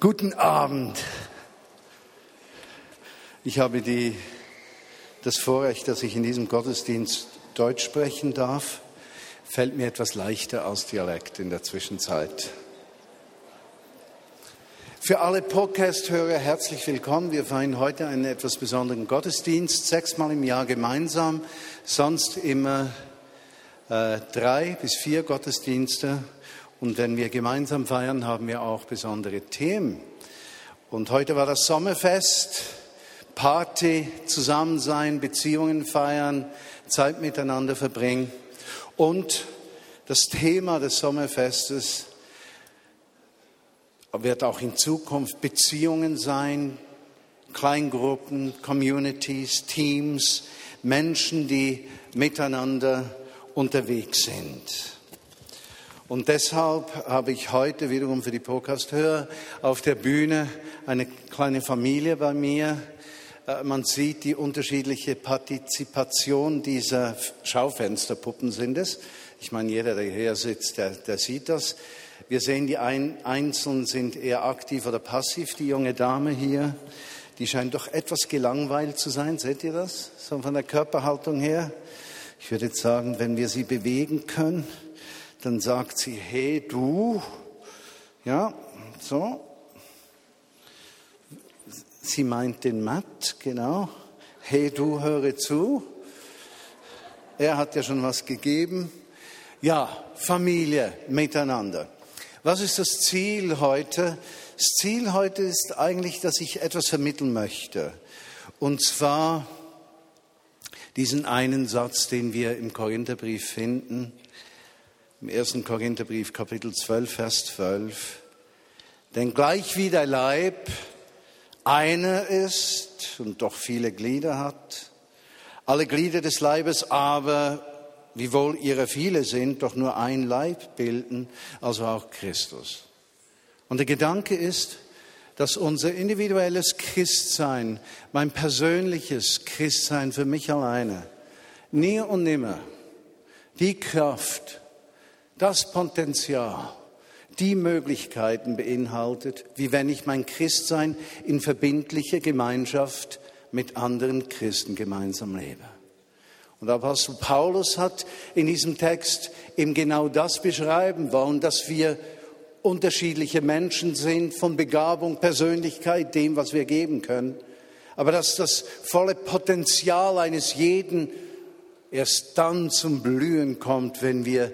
Guten Abend. Ich habe die, das Vorrecht, dass ich in diesem Gottesdienst Deutsch sprechen darf. Fällt mir etwas leichter als Dialekt in der Zwischenzeit. Für alle Podcast-Hörer herzlich willkommen. Wir feiern heute einen etwas besonderen Gottesdienst, sechsmal im Jahr gemeinsam, sonst immer äh, drei bis vier Gottesdienste und wenn wir gemeinsam feiern, haben wir auch besondere Themen. Und heute war das Sommerfest, Party, Zusammensein, Beziehungen feiern, Zeit miteinander verbringen. Und das Thema des Sommerfestes wird auch in Zukunft Beziehungen sein, Kleingruppen, Communities, Teams, Menschen, die miteinander unterwegs sind. Und deshalb habe ich heute wiederum für die Podcast-Hörer auf der Bühne eine kleine Familie bei mir. Äh, man sieht die unterschiedliche Partizipation dieser Schaufensterpuppen sind es. Ich meine, jeder, der hier sitzt, der, der sieht das. Wir sehen, die ein, Einzelnen sind eher aktiv oder passiv. Die junge Dame hier, die scheint doch etwas gelangweilt zu sein. Seht ihr das? So von der Körperhaltung her. Ich würde jetzt sagen, wenn wir sie bewegen können, dann sagt sie, hey du, ja, so. Sie meint den Matt, genau. Hey du, höre zu. Er hat ja schon was gegeben. Ja, Familie miteinander. Was ist das Ziel heute? Das Ziel heute ist eigentlich, dass ich etwas vermitteln möchte. Und zwar diesen einen Satz, den wir im Korintherbrief finden im 1. Korintherbrief Kapitel 12, Vers 12. Denn gleich wie der Leib einer ist und doch viele Glieder hat, alle Glieder des Leibes aber, wiewohl ihre viele sind, doch nur ein Leib bilden, also auch Christus. Und der Gedanke ist, dass unser individuelles Christsein, mein persönliches Christsein für mich alleine, nie und nimmer die Kraft das Potenzial, die Möglichkeiten beinhaltet, wie wenn ich mein Christsein in verbindlicher Gemeinschaft mit anderen Christen gemeinsam lebe. Und Apostel Paulus hat in diesem Text eben genau das beschreiben wollen, dass wir unterschiedliche Menschen sind von Begabung, Persönlichkeit, dem, was wir geben können. Aber dass das volle Potenzial eines jeden erst dann zum Blühen kommt, wenn wir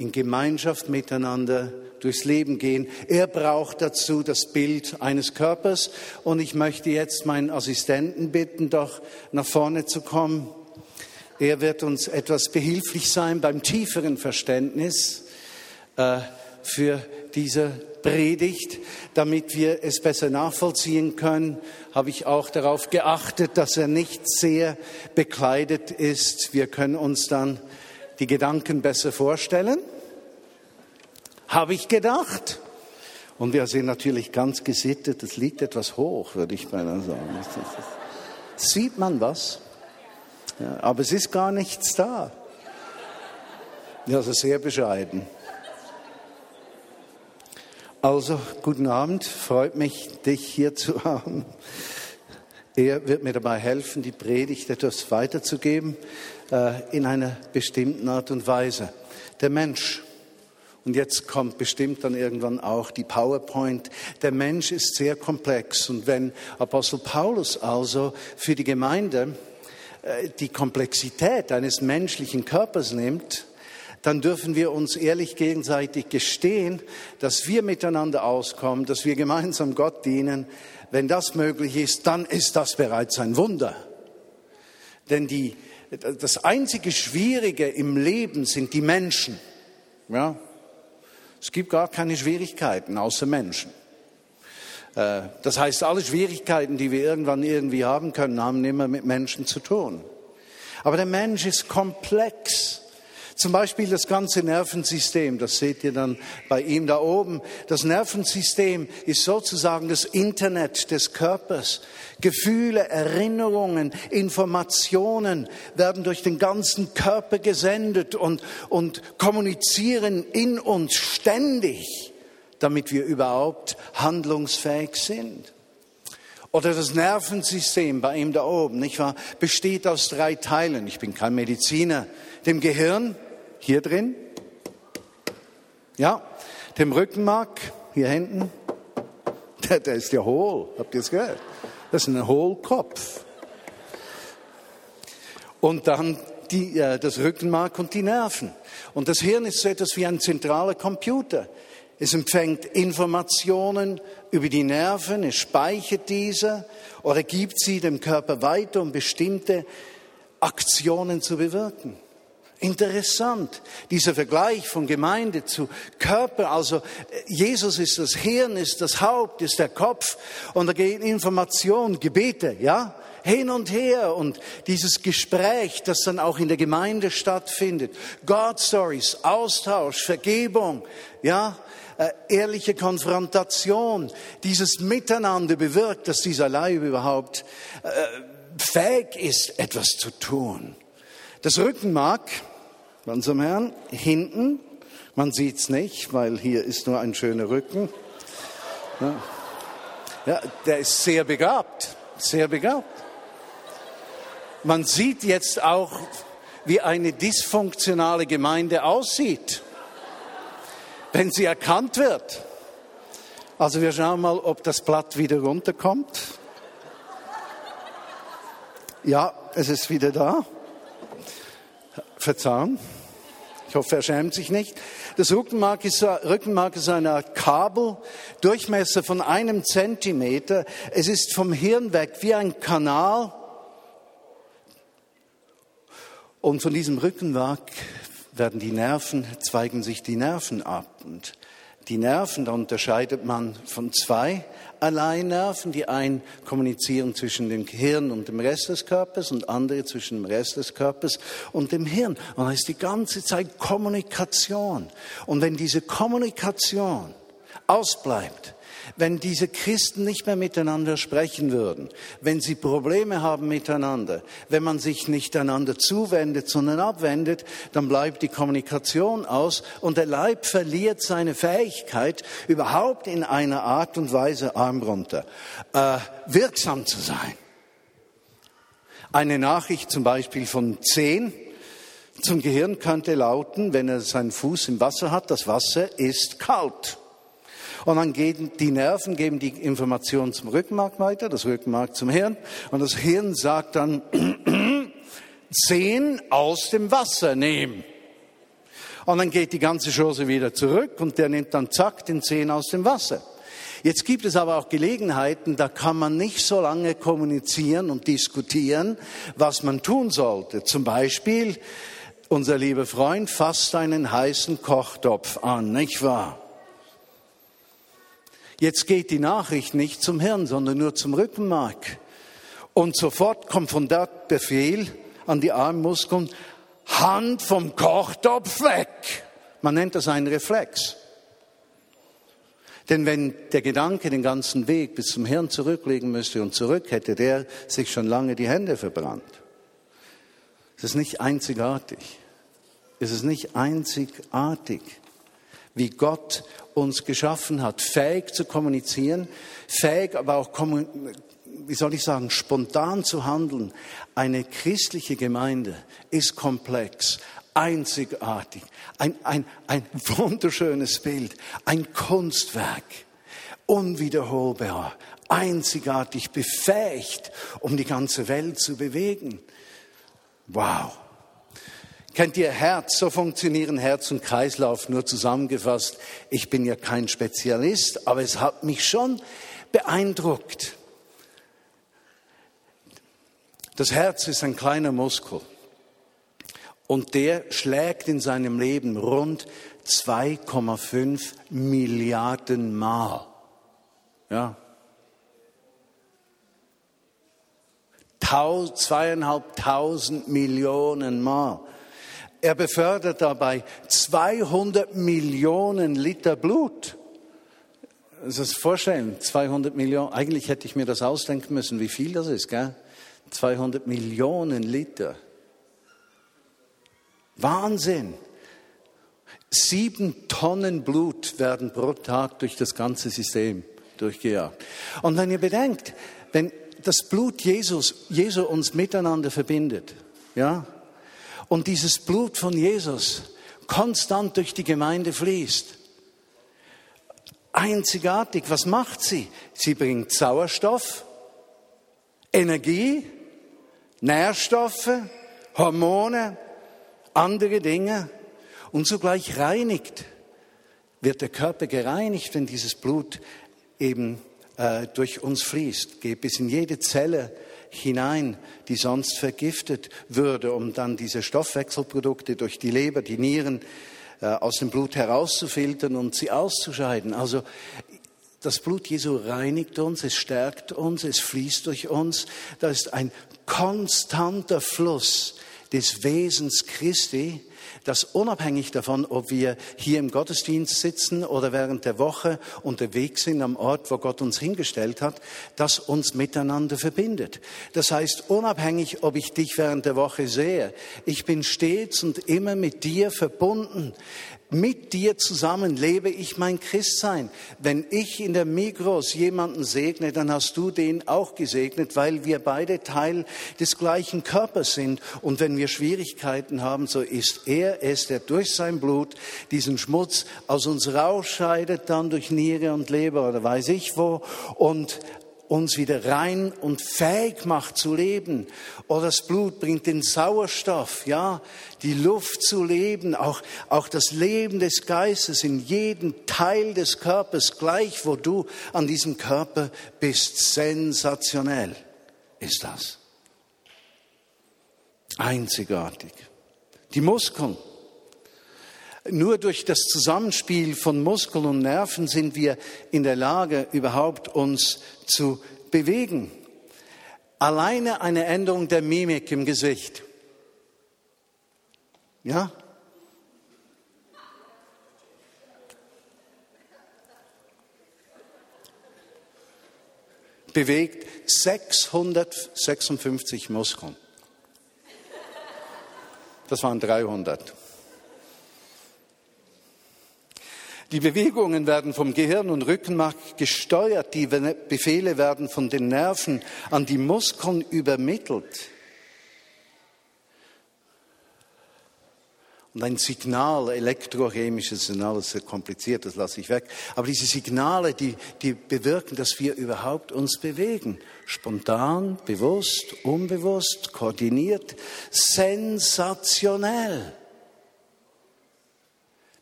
in Gemeinschaft miteinander durchs Leben gehen. Er braucht dazu das Bild eines Körpers. Und ich möchte jetzt meinen Assistenten bitten, doch nach vorne zu kommen. Er wird uns etwas behilflich sein beim tieferen Verständnis äh, für diese Predigt, damit wir es besser nachvollziehen können, habe ich auch darauf geachtet, dass er nicht sehr bekleidet ist. Wir können uns dann die Gedanken besser vorstellen? Habe ich gedacht. Und wir sind natürlich ganz gesittet, es liegt etwas hoch, würde ich beinahe sagen. Sieht man was? Ja, aber es ist gar nichts da. Also sehr bescheiden. Also, guten Abend, freut mich, dich hier zu haben. Er wird mir dabei helfen, die Predigt etwas weiterzugeben äh, in einer bestimmten Art und Weise. Der Mensch, und jetzt kommt bestimmt dann irgendwann auch die PowerPoint, der Mensch ist sehr komplex. Und wenn Apostel Paulus also für die Gemeinde äh, die Komplexität eines menschlichen Körpers nimmt, dann dürfen wir uns ehrlich gegenseitig gestehen, dass wir miteinander auskommen, dass wir gemeinsam Gott dienen. Wenn das möglich ist, dann ist das bereits ein Wunder. Denn die, das einzige Schwierige im Leben sind die Menschen. Ja? Es gibt gar keine Schwierigkeiten außer Menschen. Äh, das heißt, alle Schwierigkeiten, die wir irgendwann irgendwie haben können, haben immer mit Menschen zu tun. Aber der Mensch ist komplex. Zum Beispiel das ganze Nervensystem, das seht ihr dann bei ihm da oben. Das Nervensystem ist sozusagen das Internet des Körpers. Gefühle, Erinnerungen, Informationen werden durch den ganzen Körper gesendet und, und kommunizieren in uns ständig. damit wir überhaupt handlungsfähig sind. Oder das Nervensystem bei ihm da oben, nicht wahr, besteht aus drei Teilen. Ich bin kein Mediziner. Dem Gehirn, hier drin, ja, dem Rückenmark, hier hinten, der, der ist ja hohl, habt ihr es gehört? Das ist ein Hohlkopf. Und dann die, äh, das Rückenmark und die Nerven. Und das Hirn ist so etwas wie ein zentraler Computer. Es empfängt Informationen über die Nerven, es speichert diese oder gibt sie dem Körper weiter, um bestimmte Aktionen zu bewirken. Interessant, dieser Vergleich von Gemeinde zu Körper. Also Jesus ist das Hirn, ist das Haupt, ist der Kopf und da gehen Informationen, Gebete, ja, hin und her und dieses Gespräch, das dann auch in der Gemeinde stattfindet. God Stories, Austausch, Vergebung, ja, äh, ehrliche Konfrontation, dieses Miteinander bewirkt, dass dieser Leib überhaupt äh, fähig ist, etwas zu tun. Das Rückenmark, ganz am Herrn, hinten, man sieht's nicht, weil hier ist nur ein schöner Rücken. Ja, ja der ist sehr begabt, sehr begabt. Man sieht jetzt auch, wie eine dysfunktionale Gemeinde aussieht wenn sie erkannt wird. Also wir schauen mal, ob das Blatt wieder runterkommt. Ja, es ist wieder da. Verzahn. Ich hoffe, er schämt sich nicht. Das Rückenmark ist, Rückenmark ist eine Art Kabel, Durchmesser von einem Zentimeter. Es ist vom Hirn weg wie ein Kanal. Und von diesem Rückenmark werden die Nerven, zweigen sich die Nerven ab. Und die Nerven, da unterscheidet man von zwei Alleinnerven. Die einen kommunizieren zwischen dem Gehirn und dem Rest des Körpers und andere zwischen dem Rest des Körpers und dem Hirn. Und da ist die ganze Zeit Kommunikation. Und wenn diese Kommunikation ausbleibt, wenn diese Christen nicht mehr miteinander sprechen würden, wenn sie Probleme haben miteinander, wenn man sich nicht einander zuwendet, sondern abwendet, dann bleibt die Kommunikation aus und der Leib verliert seine Fähigkeit, überhaupt in einer Art und Weise Arm runter, äh, wirksam zu sein. Eine Nachricht zum Beispiel von zehn zum Gehirn könnte lauten, wenn er seinen Fuß im Wasser hat, das Wasser ist kalt. Und dann gehen die Nerven geben die Information zum Rückenmark weiter, das Rückenmark zum Hirn. Und das Hirn sagt dann, Zehen aus dem Wasser nehmen. Und dann geht die ganze Chose wieder zurück und der nimmt dann zack den Zehen aus dem Wasser. Jetzt gibt es aber auch Gelegenheiten, da kann man nicht so lange kommunizieren und diskutieren, was man tun sollte. Zum Beispiel, unser lieber Freund fasst einen heißen Kochtopf an, nicht wahr? Jetzt geht die Nachricht nicht zum Hirn, sondern nur zum Rückenmark. Und sofort kommt von dort Befehl an die Armmuskeln, Hand vom Kochtopf weg. Man nennt das einen Reflex. Denn wenn der Gedanke den ganzen Weg bis zum Hirn zurücklegen müsste und zurück, hätte der sich schon lange die Hände verbrannt. Es ist nicht einzigartig. Es ist nicht einzigartig wie Gott uns geschaffen hat, fähig zu kommunizieren, fähig aber auch, wie soll ich sagen, spontan zu handeln. Eine christliche Gemeinde ist komplex, einzigartig, ein, ein, ein wunderschönes Bild, ein Kunstwerk, unwiederholbar, einzigartig befähigt, um die ganze Welt zu bewegen. Wow. Kennt ihr Herz? So funktionieren Herz und Kreislauf nur zusammengefasst. Ich bin ja kein Spezialist, aber es hat mich schon beeindruckt. Das Herz ist ein kleiner Muskel und der schlägt in seinem Leben rund 2,5 Milliarden Mal. Ja. Zweieinhalbtausend Millionen Mal. Er befördert dabei 200 Millionen Liter Blut. Das ist vorstellen, 200 Millionen. Eigentlich hätte ich mir das ausdenken müssen, wie viel das ist, gell? 200 Millionen Liter. Wahnsinn. Sieben Tonnen Blut werden pro Tag durch das ganze System durchgejagt. Und wenn ihr bedenkt, wenn das Blut Jesus, Jesu uns miteinander verbindet, ja, und dieses Blut von Jesus konstant durch die Gemeinde fließt, einzigartig, was macht sie? Sie bringt Sauerstoff, Energie, Nährstoffe, Hormone, andere Dinge. Und zugleich reinigt, wird der Körper gereinigt, wenn dieses Blut eben äh, durch uns fließt, geht bis in jede Zelle hinein, die sonst vergiftet würde, um dann diese Stoffwechselprodukte durch die Leber, die Nieren äh, aus dem Blut herauszufiltern und sie auszuscheiden. Also das Blut Jesu reinigt uns, es stärkt uns, es fließt durch uns. Da ist ein konstanter Fluss des Wesens Christi, das unabhängig davon, ob wir hier im Gottesdienst sitzen oder während der Woche unterwegs sind am Ort, wo Gott uns hingestellt hat, das uns miteinander verbindet. Das heißt, unabhängig, ob ich dich während der Woche sehe, ich bin stets und immer mit dir verbunden mit dir zusammen lebe ich mein Christsein. Wenn ich in der Migros jemanden segne, dann hast du den auch gesegnet, weil wir beide Teil des gleichen Körpers sind. Und wenn wir Schwierigkeiten haben, so ist er es, der durch sein Blut diesen Schmutz aus uns rausscheidet, dann durch Niere und Leber oder weiß ich wo und uns wieder rein und fähig macht zu leben. Oder das Blut bringt den Sauerstoff, ja, die Luft zu leben, auch, auch das Leben des Geistes in jedem Teil des Körpers, gleich wo du an diesem Körper bist. Sensationell ist das. Einzigartig. Die Muskeln. Nur durch das Zusammenspiel von Muskeln und Nerven sind wir in der Lage, überhaupt uns zu bewegen. Alleine eine Änderung der Mimik im Gesicht. Ja? Bewegt 656 Muskeln. Das waren 300. Die Bewegungen werden vom Gehirn und Rückenmark gesteuert, die Befehle werden von den Nerven an die Muskeln übermittelt. Und ein Signal, elektrochemisches Signal, das ist sehr kompliziert, das lasse ich weg. Aber diese Signale, die, die bewirken, dass wir überhaupt uns bewegen. Spontan, bewusst, unbewusst, koordiniert, sensationell.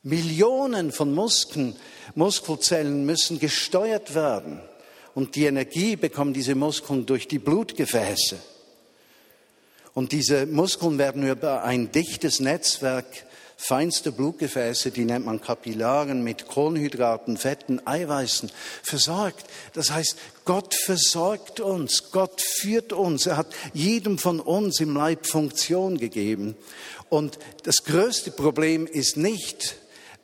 Millionen von Muskeln, Muskelzellen müssen gesteuert werden. Und die Energie bekommen diese Muskeln durch die Blutgefäße. Und diese Muskeln werden über ein dichtes Netzwerk feinster Blutgefäße, die nennt man Kapillaren, mit Kohlenhydraten, Fetten, Eiweißen versorgt. Das heißt, Gott versorgt uns, Gott führt uns. Er hat jedem von uns im Leib Funktion gegeben. Und das größte Problem ist nicht,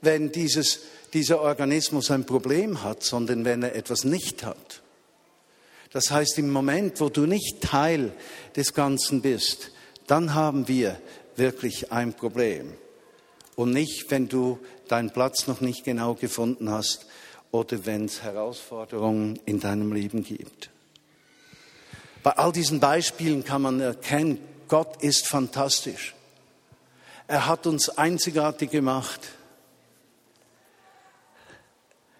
wenn dieses, dieser Organismus ein Problem hat, sondern wenn er etwas nicht hat. Das heißt, im Moment, wo du nicht Teil des Ganzen bist, dann haben wir wirklich ein Problem. Und nicht, wenn du deinen Platz noch nicht genau gefunden hast oder wenn es Herausforderungen in deinem Leben gibt. Bei all diesen Beispielen kann man erkennen, Gott ist fantastisch. Er hat uns einzigartig gemacht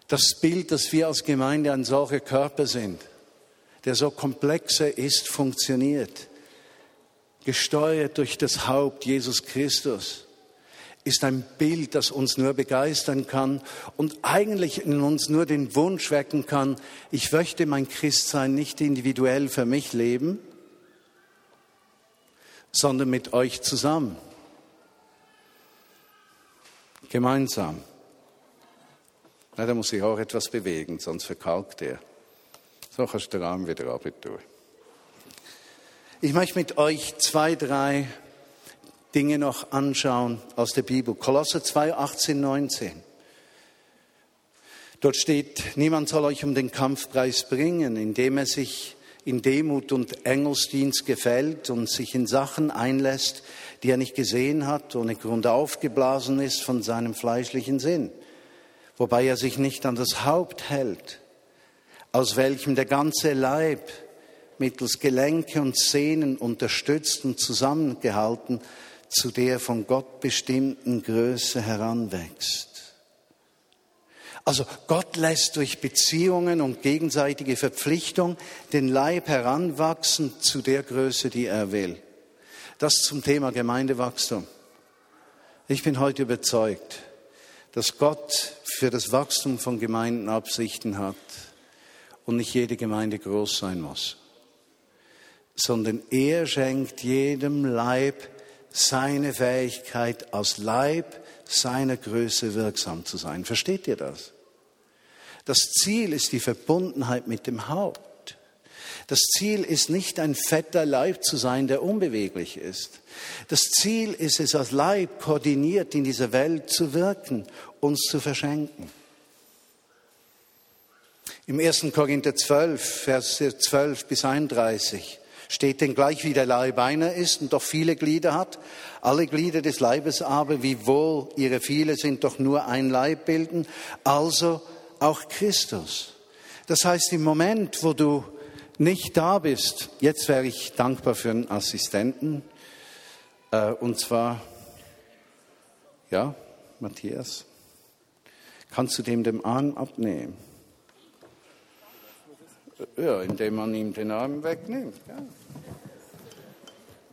das Bild, dass wir als Gemeinde ein solcher Körper sind, der so komplexer ist, funktioniert, gesteuert durch das Haupt Jesus Christus, ist ein Bild, das uns nur begeistern kann und eigentlich in uns nur den Wunsch wecken kann, ich möchte mein Christsein nicht individuell für mich leben, sondern mit euch zusammen, gemeinsam. Na, da muss sich auch etwas bewegen, sonst verkalkt er. So kannst du den Arm wieder tun. Ich möchte mit euch zwei, drei Dinge noch anschauen aus der Bibel. Kolosser 2, 18, 19. Dort steht, niemand soll euch um den Kampfpreis bringen, indem er sich in Demut und Engelsdienst gefällt und sich in Sachen einlässt, die er nicht gesehen hat, ohne Grund aufgeblasen ist von seinem fleischlichen Sinn, wobei er sich nicht an das Haupt hält, aus welchem der ganze Leib mittels Gelenke und Sehnen unterstützt und zusammengehalten zu der von Gott bestimmten Größe heranwächst. Also Gott lässt durch Beziehungen und gegenseitige Verpflichtung den Leib heranwachsen zu der Größe, die er will. Das zum Thema Gemeindewachstum. Ich bin heute überzeugt, dass Gott für das Wachstum von Gemeinden Absichten hat und nicht jede Gemeinde groß sein muss, sondern er schenkt jedem Leib seine Fähigkeit, aus Leib seiner Größe wirksam zu sein. Versteht ihr das? Das Ziel ist die Verbundenheit mit dem Haupt. Das Ziel ist nicht ein fetter Leib zu sein, der unbeweglich ist. Das Ziel ist es, als Leib koordiniert in dieser Welt zu wirken, uns zu verschenken. Im 1. Korinther 12, Vers 12 bis 31 steht denn gleich wie der Leib einer ist und doch viele Glieder hat, alle Glieder des Leibes aber, wiewohl ihre viele sind, doch nur ein Leib bilden, also auch Christus. Das heißt, im Moment, wo du nicht da bist, jetzt wäre ich dankbar für einen Assistenten, äh, und zwar, ja, Matthias, kannst du dem den Arm abnehmen? Ja, indem man ihm den Arm wegnimmt. Ja.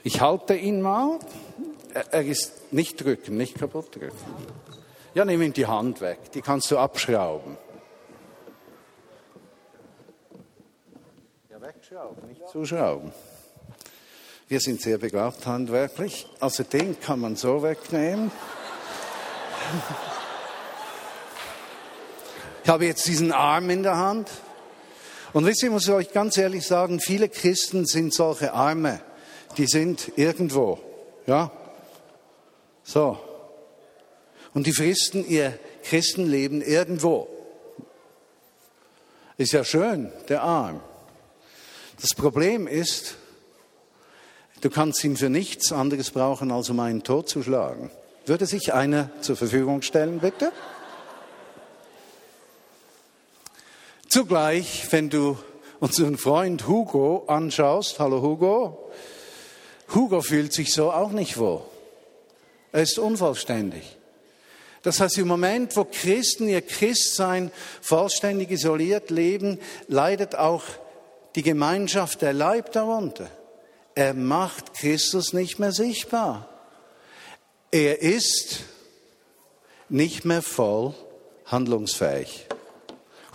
Ich halte ihn mal. Er ist nicht drücken, nicht kaputt drücken. Ja, nimm ihm die Hand weg. Die kannst du abschrauben. Wegschrauben, nicht zuschrauben. Wir sind sehr begabt handwerklich. Also den kann man so wegnehmen. Ich habe jetzt diesen Arm in der Hand. Und wisst ihr, ich muss euch ganz ehrlich sagen, viele Christen sind solche Arme. Die sind irgendwo. Ja? So. Und die fristen ihr Christenleben irgendwo. Ist ja schön, der Arm. Das Problem ist, du kannst ihn für nichts anderes brauchen, als um einen Tod zu schlagen. Würde sich einer zur Verfügung stellen, bitte? Zugleich, wenn du unseren Freund Hugo anschaust, hallo Hugo, Hugo fühlt sich so auch nicht wohl. Er ist unvollständig. Das heißt, im Moment, wo Christen ihr Christsein vollständig isoliert leben, leidet auch die Gemeinschaft der Leib darunter. Er macht Christus nicht mehr sichtbar. Er ist nicht mehr voll handlungsfähig.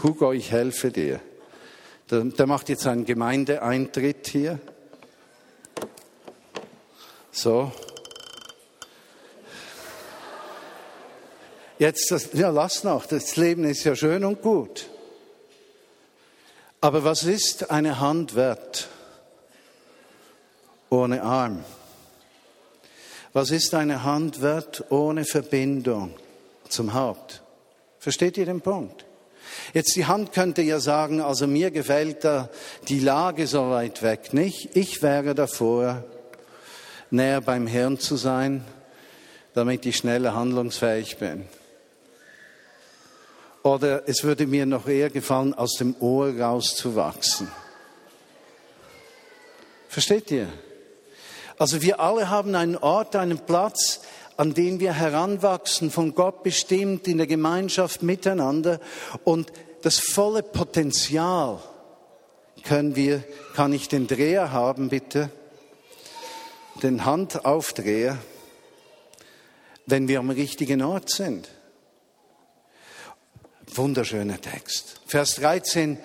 Hugo, ich helfe dir. Der, der macht jetzt einen Gemeindeeintritt hier. So. Jetzt, das, ja, lass noch, das Leben ist ja schön und gut. Aber was ist eine Hand wert ohne Arm? Was ist eine Hand wert ohne Verbindung zum Haupt? Versteht ihr den Punkt? Jetzt die Hand könnte ja sagen, also mir gefällt da die Lage so weit weg nicht. Ich wäre davor, näher beim Herrn zu sein, damit ich schneller handlungsfähig bin. Oder es würde mir noch eher gefallen, aus dem Ohr rauszuwachsen. Versteht ihr? Also wir alle haben einen Ort, einen Platz, an den wir heranwachsen, von Gott bestimmt, in der Gemeinschaft miteinander. Und das volle Potenzial können wir, kann ich den Dreher haben, bitte? Den Handaufdreher, wenn wir am richtigen Ort sind. Wunderschöner Text. Vers 13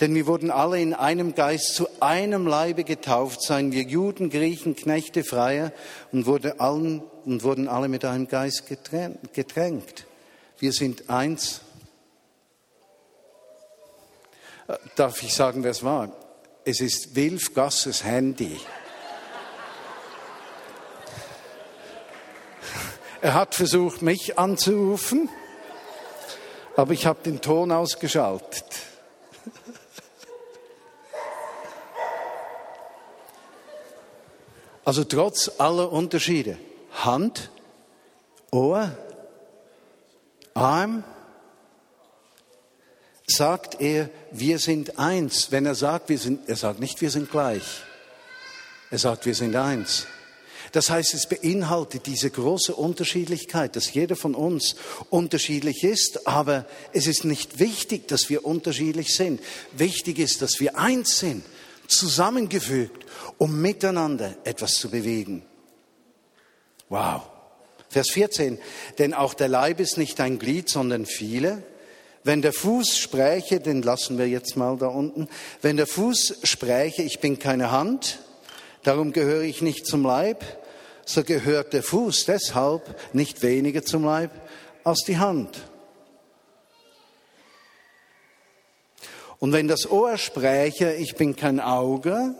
denn wir wurden alle in einem Geist zu einem Leibe getauft, seien wir Juden, Griechen, Knechte, Freier und, wurde allen, und wurden alle mit einem Geist getränkt. Wir sind eins. Äh, darf ich sagen, wer es war? Es ist Wilf Gasses Handy. Er hat versucht, mich anzurufen, aber ich habe den Ton ausgeschaltet. Also trotz aller Unterschiede, Hand, Ohr, Arm, sagt er, wir sind eins. Wenn er sagt, wir sind, er sagt nicht, wir sind gleich. Er sagt, wir sind eins. Das heißt, es beinhaltet diese große Unterschiedlichkeit, dass jeder von uns unterschiedlich ist, aber es ist nicht wichtig, dass wir unterschiedlich sind. Wichtig ist, dass wir eins sind, zusammengefügt, um miteinander etwas zu bewegen. Wow. Vers 14. Denn auch der Leib ist nicht ein Glied, sondern viele. Wenn der Fuß spräche, den lassen wir jetzt mal da unten, wenn der Fuß spräche, ich bin keine Hand, darum gehöre ich nicht zum Leib, so gehört der Fuß deshalb nicht weniger zum Leib als die Hand. Und wenn das Ohr spräche, ich bin kein Auge,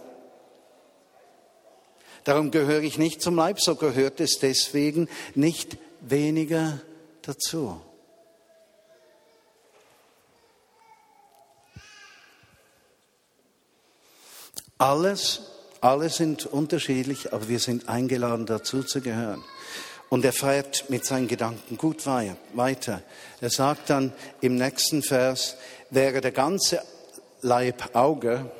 darum gehöre ich nicht zum Leib, so gehört es deswegen nicht weniger dazu. Alles, alle sind unterschiedlich, aber wir sind eingeladen, dazu zu gehören. Und er feiert mit seinen Gedanken gut weiter. Er sagt dann im nächsten Vers, wäre der ganze Leib Auge,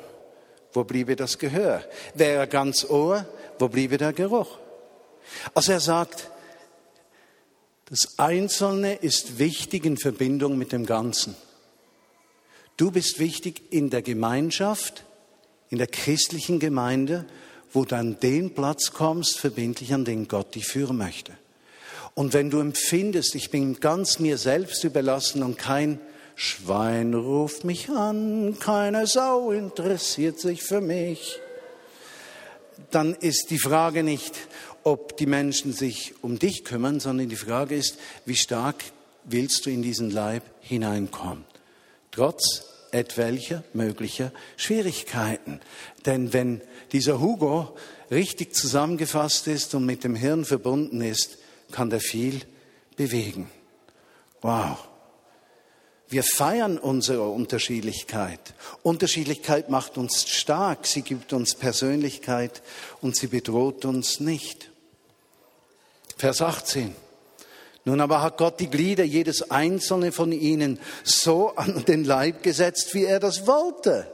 wo bliebe das Gehör? Wäre ganz Ohr, wo bliebe der Geruch? Also er sagt, das Einzelne ist wichtig in Verbindung mit dem Ganzen. Du bist wichtig in der Gemeinschaft, in der christlichen Gemeinde, wo du an den Platz kommst, verbindlich an den Gott dich führen möchte. Und wenn du empfindest, ich bin ganz mir selbst überlassen und kein Schwein ruft mich an, keine Sau interessiert sich für mich, dann ist die Frage nicht, ob die Menschen sich um dich kümmern, sondern die Frage ist, wie stark willst du in diesen Leib hineinkommen? Trotz etwelcher möglicher Schwierigkeiten. Denn wenn dieser Hugo richtig zusammengefasst ist und mit dem Hirn verbunden ist, kann der viel bewegen. Wow. Wir feiern unsere Unterschiedlichkeit. Unterschiedlichkeit macht uns stark, sie gibt uns Persönlichkeit und sie bedroht uns nicht. Vers 18. Nun aber hat Gott die Glieder, jedes einzelne von ihnen, so an den Leib gesetzt, wie er das wollte.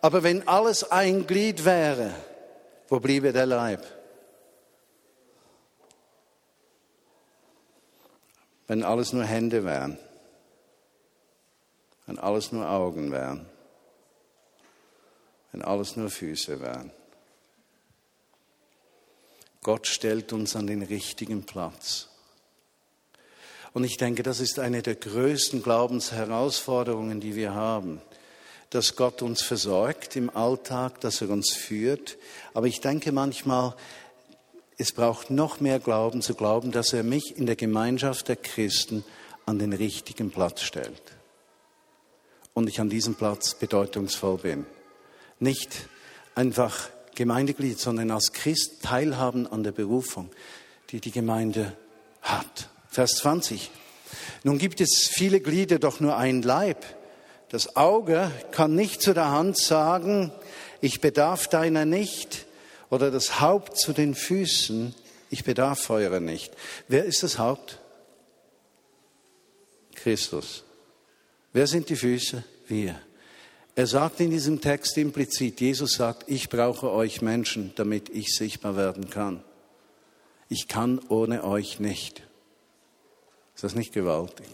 Aber wenn alles ein Glied wäre, wo bliebe der Leib? Wenn alles nur Hände wären, wenn alles nur Augen wären, wenn alles nur Füße wären. Gott stellt uns an den richtigen Platz. Und ich denke, das ist eine der größten Glaubensherausforderungen, die wir haben, dass Gott uns versorgt im Alltag, dass er uns führt. Aber ich denke manchmal, es braucht noch mehr Glauben zu glauben, dass er mich in der Gemeinschaft der Christen an den richtigen Platz stellt. Und ich an diesem Platz bedeutungsvoll bin. Nicht einfach Gemeindeglied, sondern als Christ teilhaben an der Berufung, die die Gemeinde hat. Vers 20. Nun gibt es viele Glieder, doch nur ein Leib. Das Auge kann nicht zu der Hand sagen, ich bedarf deiner nicht, oder das Haupt zu den Füßen, ich bedarf eurer nicht. Wer ist das Haupt? Christus. Wer sind die Füße? Wir. Er sagt in diesem Text implizit, Jesus sagt, ich brauche euch Menschen, damit ich sichtbar werden kann. Ich kann ohne euch nicht. Ist das nicht gewaltig?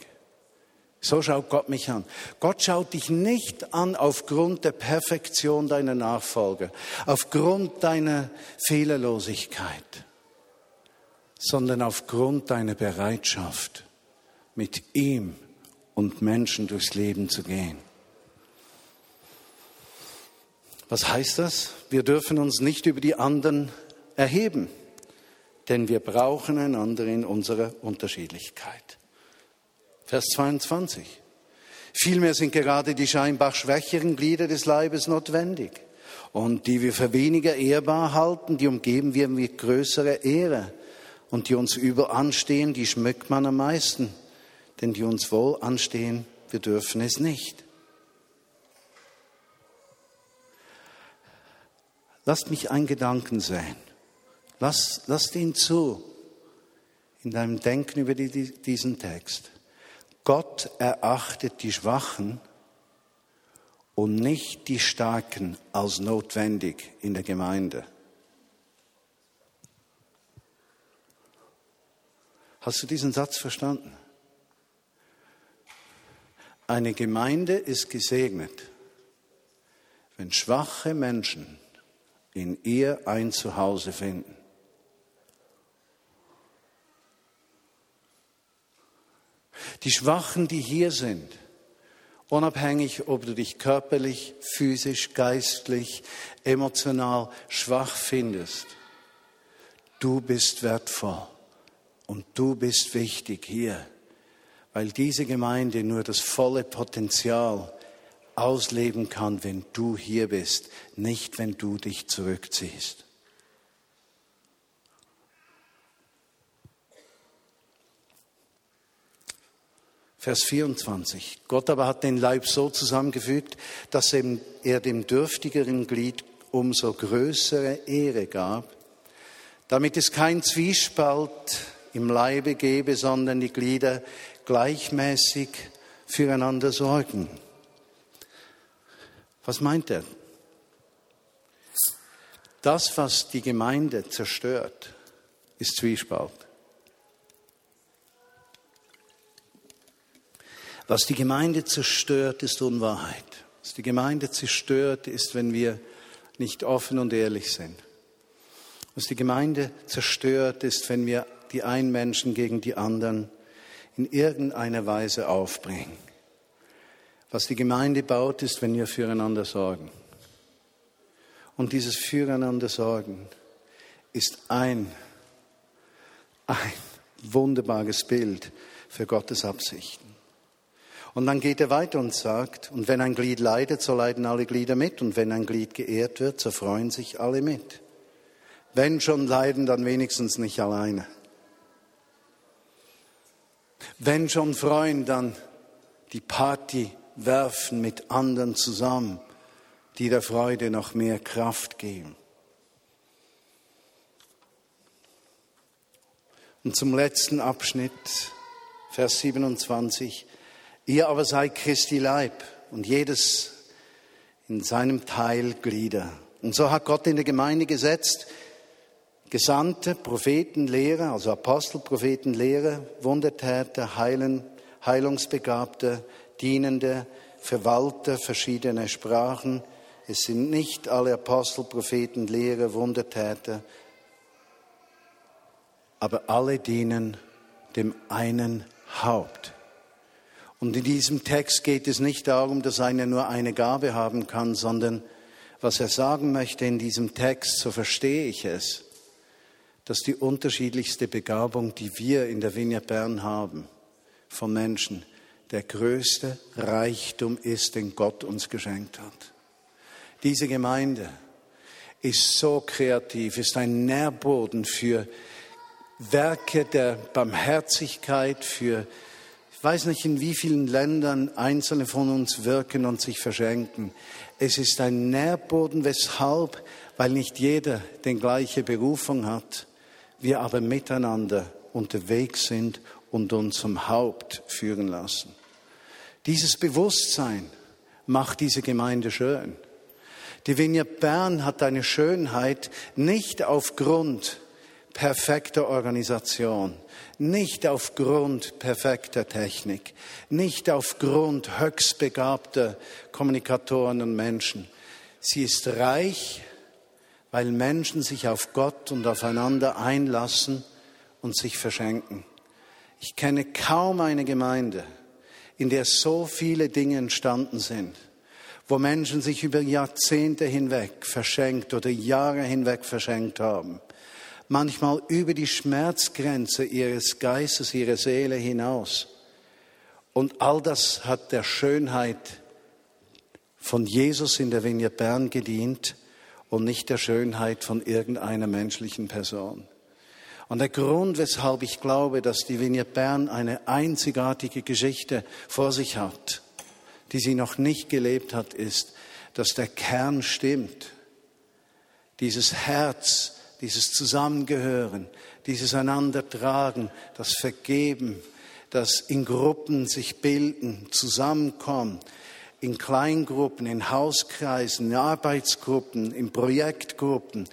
So schaut Gott mich an. Gott schaut dich nicht an aufgrund der Perfektion deiner Nachfolge, aufgrund deiner Fehlerlosigkeit, sondern aufgrund deiner Bereitschaft, mit ihm und Menschen durchs Leben zu gehen. Was heißt das? Wir dürfen uns nicht über die anderen erheben, denn wir brauchen einander in unserer Unterschiedlichkeit. Vers 22. Vielmehr sind gerade die scheinbar schwächeren Glieder des Leibes notwendig. Und die wir für weniger ehrbar halten, die umgeben wir mit größerer Ehre. Und die uns über anstehen, die schmückt man am meisten. Denn die uns wohl anstehen, wir dürfen es nicht. Lass mich einen Gedanken sehen. Lass, lass den zu in deinem Denken über die, diesen Text. Gott erachtet die Schwachen und nicht die Starken als notwendig in der Gemeinde. Hast du diesen Satz verstanden? Eine Gemeinde ist gesegnet, wenn schwache Menschen in ihr ein Zuhause finden. Die Schwachen, die hier sind, unabhängig, ob du dich körperlich, physisch, geistlich, emotional schwach findest, du bist wertvoll und du bist wichtig hier, weil diese Gemeinde nur das volle Potenzial ausleben kann, wenn du hier bist, nicht wenn du dich zurückziehst. Vers 24. Gott aber hat den Leib so zusammengefügt, dass er dem dürftigeren Glied umso größere Ehre gab, damit es kein Zwiespalt im Leibe gebe, sondern die Glieder gleichmäßig füreinander sorgen. Was meint er? Das, was die Gemeinde zerstört, ist Zwiespalt. Was die Gemeinde zerstört, ist Unwahrheit. Was die Gemeinde zerstört, ist, wenn wir nicht offen und ehrlich sind. Was die Gemeinde zerstört, ist, wenn wir die einen Menschen gegen die anderen in irgendeiner Weise aufbringen. Was die Gemeinde baut, ist, wenn wir füreinander sorgen. Und dieses Füreinander sorgen ist ein, ein wunderbares Bild für Gottes Absichten. Und dann geht er weiter und sagt, und wenn ein Glied leidet, so leiden alle Glieder mit, und wenn ein Glied geehrt wird, so freuen sich alle mit. Wenn schon leiden, dann wenigstens nicht alleine. Wenn schon freuen, dann die Party werfen mit anderen zusammen, die der Freude noch mehr Kraft geben. Und zum letzten Abschnitt, Vers 27. Ihr aber seid Christi Leib und jedes in seinem Teil Glieder. Und so hat Gott in der Gemeinde gesetzt, Gesandte, Propheten, Lehrer, also Apostel, Propheten, Lehrer, Wundertäter, Heilen, Heilungsbegabte, Dienende, Verwalter verschiedener Sprachen. Es sind nicht alle Apostel, Propheten, Lehrer, Wundertäter, aber alle dienen dem einen Haupt, und in diesem Text geht es nicht darum, dass einer nur eine Gabe haben kann, sondern was er sagen möchte in diesem Text, so verstehe ich es, dass die unterschiedlichste Begabung, die wir in der Vinia Bern haben, von Menschen, der größte Reichtum ist, den Gott uns geschenkt hat. Diese Gemeinde ist so kreativ, ist ein Nährboden für Werke der Barmherzigkeit, für weiß nicht, in wie vielen Ländern Einzelne von uns wirken und sich verschenken. Es ist ein Nährboden, weshalb, weil nicht jeder den gleiche Berufung hat, wir aber miteinander unterwegs sind und uns zum Haupt führen lassen. Dieses Bewusstsein macht diese Gemeinde schön. Die Vineyard Bern hat eine Schönheit nicht aufgrund perfekter Organisation, nicht aufgrund perfekter Technik, nicht aufgrund höchstbegabter Kommunikatoren und Menschen. Sie ist reich, weil Menschen sich auf Gott und aufeinander einlassen und sich verschenken. Ich kenne kaum eine Gemeinde, in der so viele Dinge entstanden sind, wo Menschen sich über Jahrzehnte hinweg verschenkt oder Jahre hinweg verschenkt haben manchmal über die Schmerzgrenze ihres Geistes, ihrer Seele hinaus. Und all das hat der Schönheit von Jesus in der Vigne Bern gedient und nicht der Schönheit von irgendeiner menschlichen Person. Und der Grund, weshalb ich glaube, dass die Vigne Bern eine einzigartige Geschichte vor sich hat, die sie noch nicht gelebt hat, ist, dass der Kern stimmt. dieses Herz, dieses Zusammengehören, dieses Einandertragen, das Vergeben, das in Gruppen sich bilden, zusammenkommen, in Kleingruppen, in Hauskreisen, in Arbeitsgruppen, in Projektgruppen,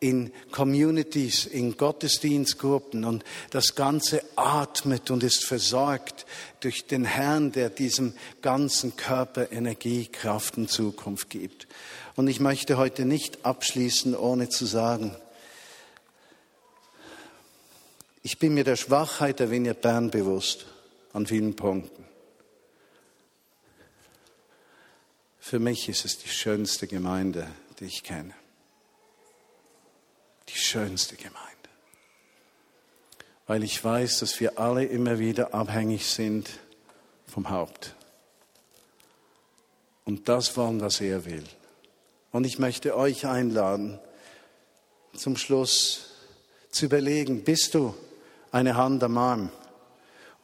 in Communities, in Gottesdienstgruppen und das Ganze atmet und ist versorgt durch den Herrn, der diesem ganzen Körper Energie, Kraft und Zukunft gibt. Und ich möchte heute nicht abschließen, ohne zu sagen, ich bin mir der Schwachheit der Vignette Bern bewusst an vielen Punkten. Für mich ist es die schönste Gemeinde, die ich kenne. Schönste Gemeinde. Weil ich weiß, dass wir alle immer wieder abhängig sind vom Haupt. Und das wollen, was er will. Und ich möchte euch einladen, zum Schluss zu überlegen, bist du eine Hand am Arm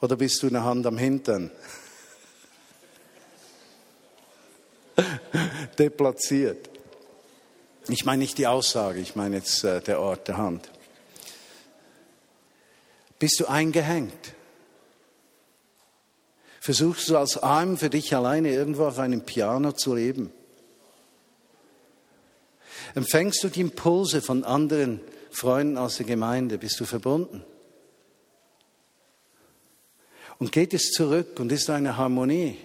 oder bist du eine Hand am Hintern? Deplatziert. Ich meine nicht die Aussage, ich meine jetzt äh, der Ort der Hand. Bist du eingehängt? Versuchst du als Arm für dich alleine irgendwo auf einem Piano zu leben? Empfängst du die Impulse von anderen Freunden aus der Gemeinde? Bist du verbunden? Und geht es zurück und ist eine Harmonie?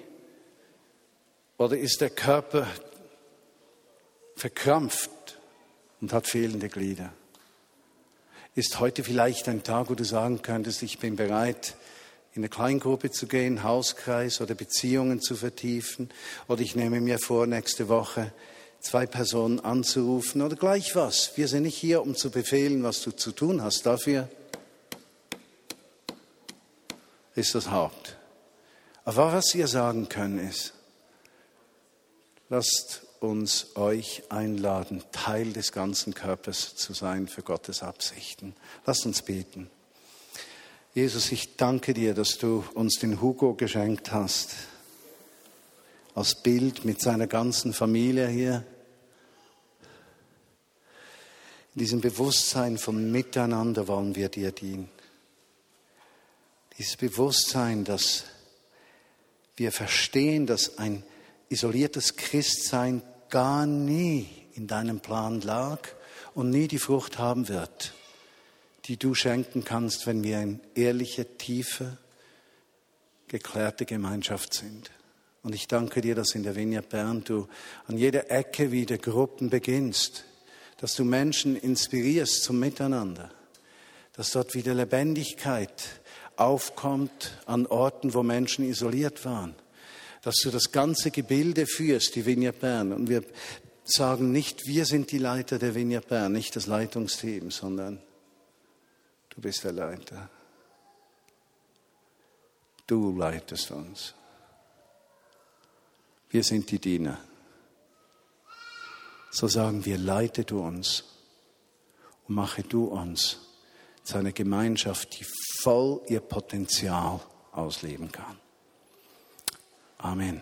Oder ist der Körper verkrampft und hat fehlende Glieder? Ist heute vielleicht ein Tag, wo du sagen könntest, ich bin bereit, in eine Kleingruppe zu gehen, Hauskreis oder Beziehungen zu vertiefen? Oder ich nehme mir vor, nächste Woche zwei Personen anzurufen oder gleich was. Wir sind nicht hier, um zu befehlen, was du zu tun hast. Dafür ist das Haupt. Aber was wir sagen können ist, lasst uns euch einladen, Teil des ganzen Körpers zu sein für Gottes Absichten. Lasst uns beten. Jesus, ich danke dir, dass du uns den Hugo geschenkt hast. Als Bild mit seiner ganzen Familie hier. In diesem Bewusstsein vom Miteinander wollen wir dir dienen. Dieses Bewusstsein, dass wir verstehen, dass ein isoliertes Christsein gar nie in deinem Plan lag und nie die Frucht haben wird, die du schenken kannst, wenn wir in ehrliche, tiefe, geklärte Gemeinschaft sind. Und ich danke dir, dass in der Vinia Bern du an jeder Ecke wieder Gruppen beginnst, dass du Menschen inspirierst zum Miteinander, dass dort wieder Lebendigkeit aufkommt an Orten, wo Menschen isoliert waren. Dass du das ganze Gebilde führst, die Vignette Bern. Und wir sagen nicht, wir sind die Leiter der Vignette Bern, nicht das Leitungsteam, sondern du bist der Leiter. Du leitest uns. Wir sind die Diener. So sagen wir, leite du uns und mache du uns zu einer Gemeinschaft, die voll ihr Potenzial ausleben kann. Amen.